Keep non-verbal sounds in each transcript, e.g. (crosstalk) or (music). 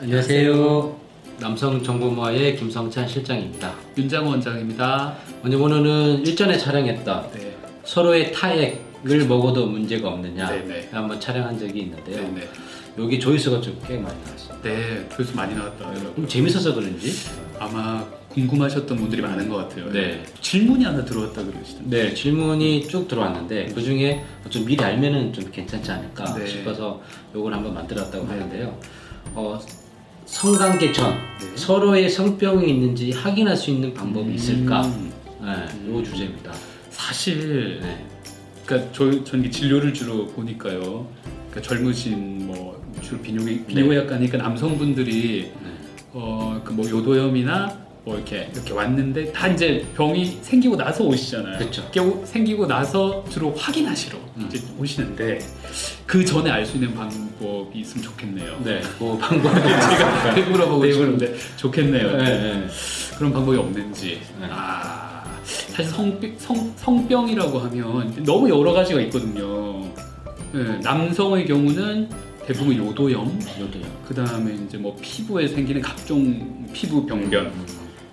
안녕하세요. 남성정보모아의 김성찬 실장입니다. 윤장호 원장입니다. 먼저 오늘은 일전에 촬영했던 네. 서로의 타액을 먹어도 문제가 없느냐 네네. 한번 촬영한 적이 있는데요. 네네. 여기 조회수가 좀 꽤 많이 나왔어요. 네, 조회수 많이 나왔더라고요. 좀 재밌어서 그런지 아마 궁금하셨던 분들이 많은 것 같아요. 네. 질문이 하나 들어왔다 그러시던데. 네 질문이 쭉 들어왔는데 그 중에 좀 미리 알면은 좀 괜찮지 않을까 네. 싶어서 요걸 한번 만들었다고 네. 하는데요. 어, 성관계 전 네. 서로의 성병이 있는지 확인할 수 있는 방법이 있을까? 음, 네, 요 주제입니다. 사실, 네. 그러니까 저, 전 이게 진료를 주로 보니까요. 그러니까 젊으신 뭐 주로 비뇨기, 비뇨기과니까 남성분들이 네. 어, 그 뭐 요도염이나 뭐 이렇게 이렇게 왔는데 다 이제 병이 생기고 나서 오시잖아요. 그쵸. 이렇게 오- 생기고 나서 주로 확인하시러 음. 이제 오시는데 그 전에 알 수 있는 방법이 있으면 좋겠네요. 네, 그 방법이 (laughs) 제가 그 물어보고 네, 싶은데 좋겠네요. 네, 네. 그런 방법이 없는지. 네. 아 사실 성병, 성, 성병이라고 하면 너무 여러 가지가 있거든요. 네, 남성의 경우는 대부분 요도염, 요도요. 그 다음에 이제 뭐 피부에 생기는 각종 피부 병변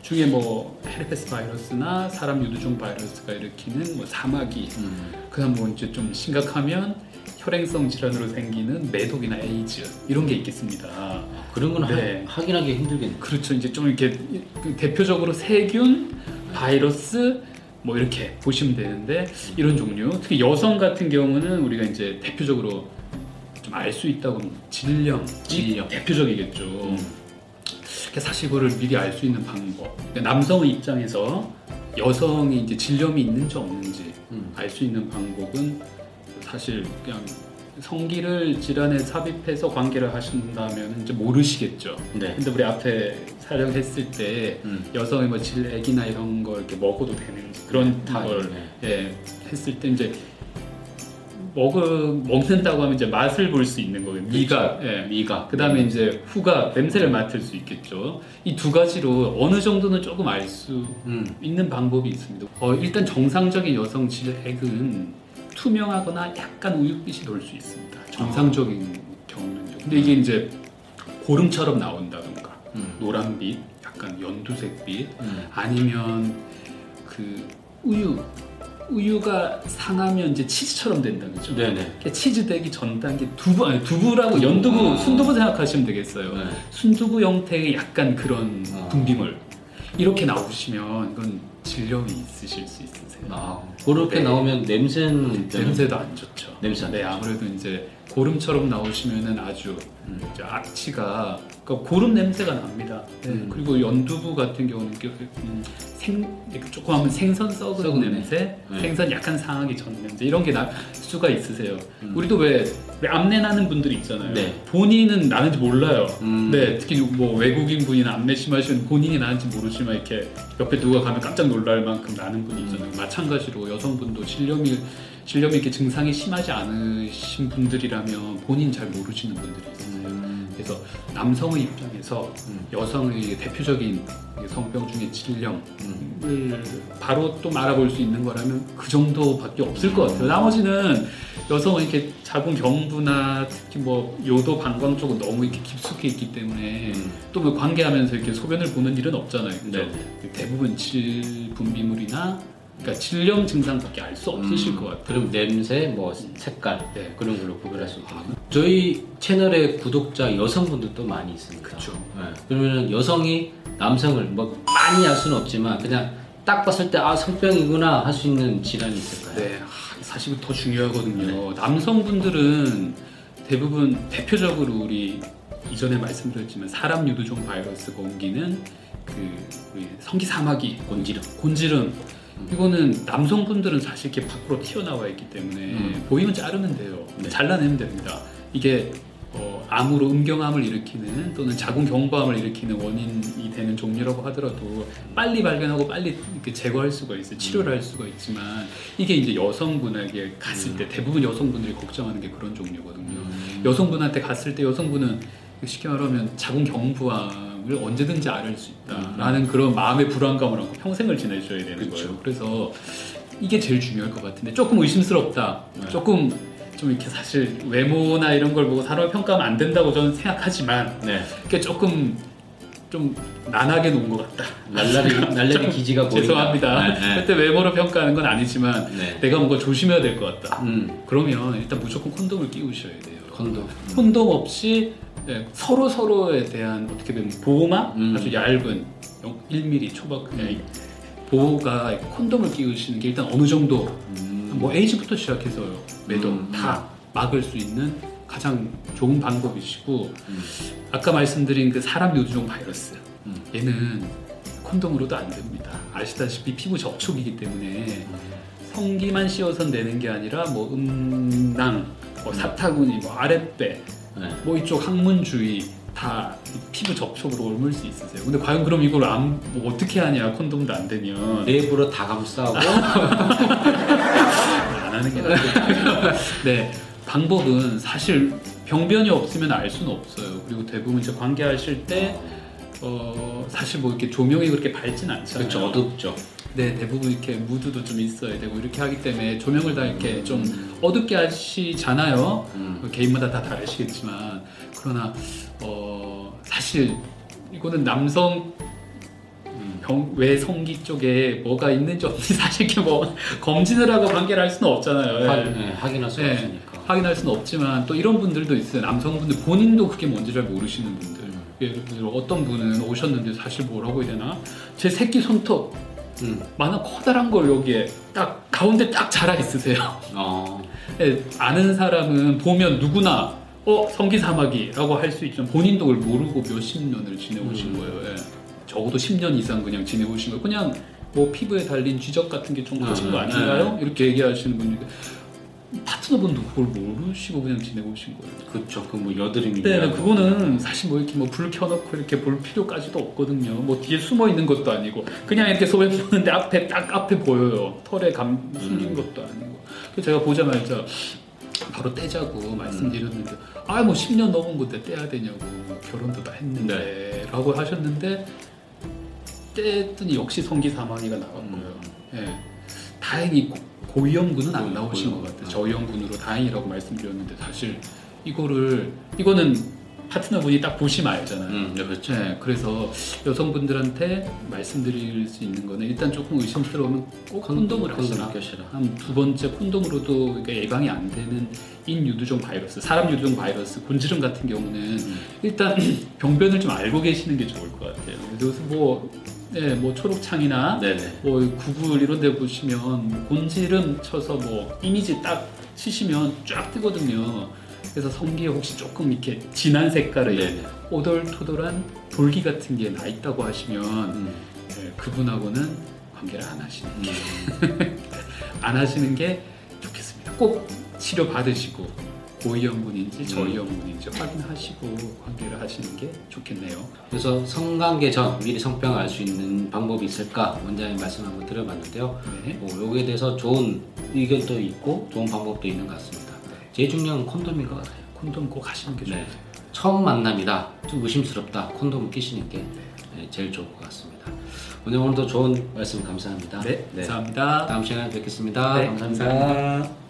중에 뭐 헤르페스 바이러스나 사람 유두종 바이러스가 일으키는 뭐 사마귀, 음. 그다음 뭐 이제 좀 심각하면 혈행성 질환으로 생기는 매독이나 에이즈 이런 게 있겠습니다. 아, 그런 건 네. 하, 확인하기 힘들겠네요. 그렇죠. 이제 좀 이렇게 대표적으로 세균, 바이러스 뭐 이렇게 보시면 되는데 이런 종류. 특히 여성 같은 경우는 우리가 이제 대표적으로 좀 알 수 있다고 질염, 질염. 대표적이겠죠. 음. 사실 그거를 미리 알 수 있는 방법. 그러니까 남성의 입장에서 여성이 이제 질염이 있는지 없는지 음. 알수 있는 방법은 사실 그냥 성기를 질환에 삽입해서 관계를 하신다면 이제 모르시겠죠. 네. 근데 우리 앞에 촬영했을 때 음. 여성의 뭐 질액이나 이런 걸 이렇게 먹어도 되는지 그런 아, 걸 네. 예, 했을 때 이제 먹 먹는다고 하면 이제 맛을 볼 수 있는 거예요. 미각, 예. 미각. 그 다음에 이제 후각, 냄새를 맡을 수 있겠죠. 이 두 가지로 어느 정도는 조금 알수 음. 있는 방법이 있습니다. 어, 일단 정상적인 여성 질액은 투명하거나 약간 우윳빛이 돌 수 있습니다. 정상적인 경우는요. 근데 이게 이제 고름처럼 나온다던가 음. 노란빛, 약간 연두색빛 음. 아니면 그 우유 우유가 상하면 이제 치즈처럼 된다 그죠? 네네. 그러니까 치즈 되기 전 단계 두부 아니 두부라고 연두부 아. 순두부 생각하시면 되겠어요. 네. 순두부 형태의 약간 그런 아. 분비물 이렇게 나오시면 이건 질염이 있으실 수 있으세요. 아, 그렇게 네. 나오면 냄새는 좀- 냄새도 안 좋죠. 냄새 안 네, 좋죠. 아무래도 이제 고름처럼 나오시면은 아주 음. 악취가 그러니까 고름 냄새가 납니다. 네, 음. 그리고 연두부 같은 경우는 음, 생 조금 하면 생선 썩은 썩은 냄새, 네. 생선 약간 상하기 전 냄새 이런 게 날 수가 있으세요. 음. 우리도 왜, 왜 암내 나는 분들이 있잖아요. 네. 본인은 나는지 몰라요. 음. 네, 특히 뭐 외국인 분이나 암내 심하시면 본인이 나는지 모르지만 이렇게 옆에 누가 가면 깜짝 놀랄 만큼 나는 분이 있잖아요. 마찬가지로 여성분도 질염이 질염이 이렇게 증상이 심하지 않으신 분들이라면 본인 잘 모르시는 분들이 있어요. 음. 그래서 남성의 입장에서 음. 여성의 대표적인 성병 중에 질염을 음. 바로 또 말아볼 수 있는 거라면 그 정도밖에 없을 것 같아요. 나머지는 여성은 이렇게 자궁 경부나 특히 뭐 요도 방광 쪽은 너무 이렇게 깊숙이 있기 때문에 음. 또뭐 관계하면서 이렇게 소변을 보는 일은 없잖아요. 그죠? 네. 대부분 질 분비물이나 그러니까 질염 증상밖에 알 수 없으실 음. 것 같아요. 그럼 냄새, 뭐 색깔 네. 그런 걸로 구별할 수 있거든요. 저희 채널의 구독자 여성분들도 많이 있습니다. 그쵸. 네. 그러면 여성이 남성을 뭐 많이 알 수는 없지만 그냥 딱 봤을 때 아 성병이구나 할 수 있는 질환이 있을까요? 네, 하, 사실 더 중요하거든요. 남성분들은 대부분 대표적으로 우리 이전에 말씀드렸지만 사람 유두종 바이러스가 옮기는 그 우리 성기 사마귀, 곤지름. 곤지름 이거는 남성분들은 사실 이렇게 밖으로 튀어나와 있기 때문에 음. 보이면 자르면 돼요. 네. 잘라내면 됩니다. 이게 어, 암으로 음경암을 일으키는 또는 자궁 경부암을 일으키는 원인이 되는 종류라고 하더라도 빨리 발견하고 빨리 이렇게 제거할 수가 있어요. 치료를 할 수가 있지만 이게 이제 여성분에게 갔을 때 대부분 여성분들이 걱정하는 게 그런 종류거든요. 음. 여성분한테 갔을 때 여성분은 쉽게 말하면 자궁 경부암 을 언제든지 앓을 수 있다라는 그런 마음의 불안감을 안고 평생을 지내셔야 되는 그쵸. 거예요. 그래서 이게 제일 중요할 것 같은데 조금 의심스럽다, 네. 조금 좀 이렇게 사실 외모나 이런 걸 보고 사람을 평가하면 안 된다고 저는 생각하지만 네. 이게 조금 좀 난하게 놓은 것 같다. 날라리 (laughs) 날라리 기지가 보인다. 죄송합니다. 네, 네. 그때 외모로 평가하는 건 아니지만 네. 내가 뭔가 조심해야 될 것 같다. 음. 그러면 일단 무조건 콘돔을 끼우셔야 돼요. 콘돔. 콘돔 없이 예, 서로 서로에 대한 어떻게 보면 보호막 음. 아주 얇은 1mm 초박 그냥 보호가 콘돔을 끼우시는 게 일단 어느 정도 음. 뭐 에이즈부터 시작해서요 매도 음. 다 막을 수 있는 가장 좋은 방법이시고 음. 아까 말씀드린 그 사람 요두종 바이러스 음. 얘는 콘돔으로도 안 됩니다 아시다시피 피부 접촉이기 때문에 성기만 씌워서 내는 게 아니라 뭐 음낭, 뭐 사타구니, 뭐 아랫배, 네. 뭐 이쪽 항문 주위 다 피부 접촉으로 옮을 수 있으세요. 근데 과연 그럼 이걸 안, 뭐 어떻게 하냐 콘돔도 안 되면 내부로 다 감싸고 (laughs) 안 하는 게 낫겠고요. 네 방법은 사실 병변이 없으면 알 수는 없어요. 그리고 대부분 이제 관계하실 때 어, 사실 뭐 이렇게 조명이 그렇게 밝진 않잖아요. 그렇죠 어둡죠. 네, 대부분 이렇게 무드도 좀 있어야 되고 이렇게 하기 때문에 조명을 다 이렇게 좀 어둡게 하시잖아요. 음. 개인마다 다 다르시겠지만 그러나 어, 사실 이거는 남성 음. 병, 외성기 쪽에 뭐가 있는지 없는지 (laughs) 사실 이렇게 뭐 검진을 하고 관계를 할 수는 없잖아요. 하, 예. 네, 확인할 수 네. 없으니까. 확인할 수는 없지만 또 이런 분들도 있어요. 남성분들 본인도 그게 뭔지 잘 모르시는 분들. 음. 예를 들어 어떤 분은 오셨는데 사실 뭐라고 해야 되나? 제 새끼 손톱 음. 만한 커다란 걸 여기에 딱 가운데 딱 자라 있으세요. 어. (laughs) 예, 아는 사람은 보면 누구나 어 성기 사마귀라고 할 수 있지만 본인도 그걸 모르고 몇십 년을 지내오신 음. 거예요. 예. 적어도 10년 이상 그냥 지내오신 거예요. 그냥 뭐 피부에 달린 쥐적 같은 게 좀 커진 거 음, 아닌가요? 이렇게 얘기하시는 분이 파트너 분도 그걸 모르시고 그냥 지내오신 거예요. 그렇죠. 그 뭐 여드름이. 네, 네, 그거는 사실 뭐 이렇게 뭐 불 켜놓고 이렇게 볼 필요까지도 없거든요. 뭐 뒤에 숨어 있는 것도 아니고 그냥 이렇게 소변 보는데 앞에 딱 앞에 보여요. 털에 감 숨긴 음. 것도 아니고. 그래서 제가 보자마자 바로 떼자고 말씀드렸는데 아뭐 10년 넘은 건데 떼야 되냐고 결혼도 다 했는데라고 하셨는데 떼더니 역시 성기 사망이가 나왔고요. 예. 다행히 고, 고위험군은 안 나오신 것. 같아요. 저위험군으로 다행이라고 말씀드렸는데 사실 이거를 이거는 파트너분이 딱 보시면 알잖아요. 음, 네, 그렇죠. 네, 그래서 여성분들한테 말씀드릴 수 있는 거는 일단 조금 의심스러우면 꼭 콘돔을 하시라. 한 두 번째 콘돔으로도 이게 예방이 안 되는 인유두종 바이러스, 사람 유두종 바이러스, 곤지름 같은 경우는 음. 일단 (clears throat) 병변을 좀 알고 계시는 게 좋을 것 같아요. 그래서 뭐, 네, 뭐 초록창이나 네네. 뭐 구글 이런 데 보시면 뭐 곤지름 쳐서 뭐 이미지 딱 치시면 쫙 뜨거든요. 그래서 성기에 혹시 조금 이렇게 진한 색깔의 네네. 오돌토돌한 돌기 같은 게 나 있다고 하시면 음. 네, 그분하고는 관계를 안 하시는 게, 음. (laughs) 안 하시는 게 좋겠습니다. 꼭 치료 받으시고 고위험군인지 저위험군인지 확인하시고 관계를 하시는 게 좋겠네요. 그래서 성관계 전 미리 성병을 알 수 있는 방법이 있을까 원장님 말씀 한번 드려봤는데요. 네. 뭐 여기에 대해서 좋은 의견도 있고 좋은 방법도 있는 것 같습니다. 제일 중요한 건 콘돔인 것 같아요. 콘돔 꼭 하시는 게 네. 좋아요. 처음 만남이다. 좀 의심스럽다. 콘돔을 끼시는 게 네, 제일 좋을 것 같습니다. 오늘 오늘도 좋은 말씀 감사합니다. 네, 감사합니다. 다음 시간에 뵙겠습니다. 네, 감사합니다. 감사합니다.